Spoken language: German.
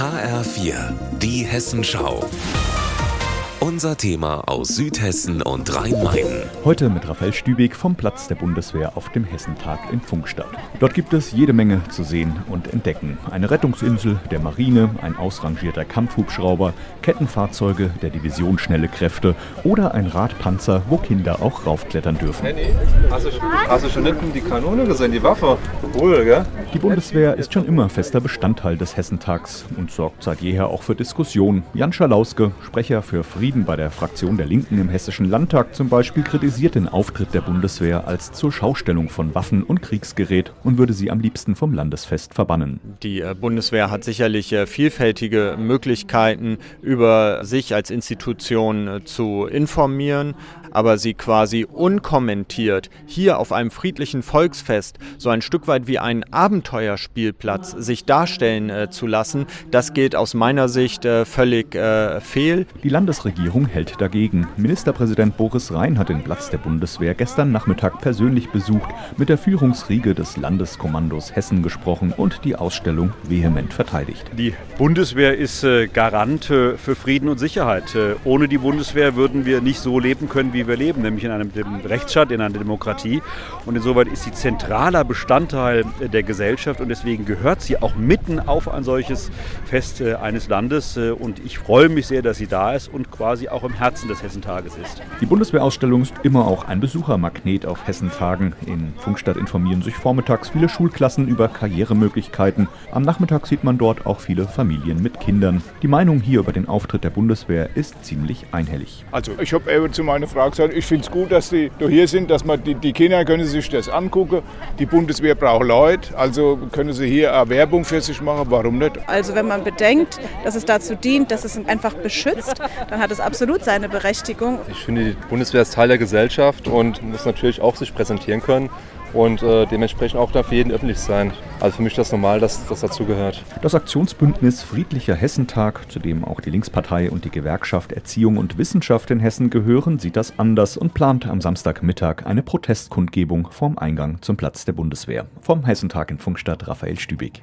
HR4, die Hessenschau. Unser Thema aus Südhessen und Rhein-Main. Heute mit Raphael Stübig vom Platz der Bundeswehr auf dem Hessentag in Funkstadt. Dort gibt es jede Menge zu sehen und entdecken. Eine Rettungsinsel der Marine, ein ausrangierter Kampfhubschrauber, Kettenfahrzeuge der Division Schnelle Kräfte oder ein Radpanzer, wo Kinder auch raufklettern dürfen. Henny, hast du, hast du schon hinten die Kanone gesehen, die Waffe? Wohl, gell? Die Bundeswehr ist schon immer fester Bestandteil des Hessentags und sorgt seit jeher auch für Diskussionen. Jan Schalauske, Sprecher für Frieden bei der Fraktion der Linken im Hessischen Landtag zum Beispiel, kritisiert den Auftritt der Bundeswehr als zur Schaustellung von Waffen und Kriegsgerät und würde sie am liebsten vom Landesfest verbannen. Die äh, Bundeswehr hat sicherlich äh, vielfältige Möglichkeiten, über sich als Institution äh, zu informieren, aber sie quasi unkommentiert hier auf einem friedlichen Volksfest so ein Stück weit wie ein Abenteuerspielplatz sich darstellen äh, zu lassen, das geht aus meiner Sicht äh, völlig äh, fehl. Die Landesregierung hält dagegen. Ministerpräsident Boris Rhein hat den Platz der Bundeswehr gestern Nachmittag persönlich besucht, mit der Führungsriege des Landeskommandos Hessen gesprochen und die Ausstellung vehement verteidigt. Die Bundeswehr ist äh, Garant äh, für Frieden und Sicherheit. Äh, ohne die Bundeswehr würden wir nicht so leben können, wie wir leben, nämlich in einem Rechtsstaat, in einer Demokratie. Und insoweit ist sie zentraler Bestandteil der Gesellschaft und deswegen gehört sie auch mitten auf ein solches Fest eines Landes. Und ich freue mich sehr, dass sie da ist und quasi auch im Herzen des Hessentages ist. Die Bundeswehrausstellung ist immer auch ein Besuchermagnet auf Hessentagen. In Funkstadt informieren sich vormittags viele Schulklassen über Karrieremöglichkeiten. Am Nachmittag sieht man dort auch viele Familien mit Kindern. Die Meinung hier über den Auftritt der Bundeswehr ist ziemlich einhellig. Also ich habe eben zu meiner Frau gesagt, ich finde es gut, dass die da hier sind, dass man die, die Kinder können sich das angucken. Die Bundeswehr braucht Leute, also können sie hier eine Werbung für sich machen, warum nicht? Also wenn man bedenkt, dass es dazu dient, dass es einfach beschützt, dann hat es absolut seine Berechtigung. Ich finde, die Bundeswehr ist Teil der Gesellschaft und muss natürlich auch sich präsentieren können und äh, dementsprechend auch da für jeden öffentlich sein. Also für mich das normal, dass das dazugehört. Das Aktionsbündnis Friedlicher Hessentag, zu dem auch die Linkspartei und die Gewerkschaft Erziehung und Wissenschaft in Hessen gehören, sieht das anders und plant am Samstagmittag eine Protestkundgebung vorm Eingang zum Platz der Bundeswehr. Vom Hessentag in Funkstadt Raphael Stübig.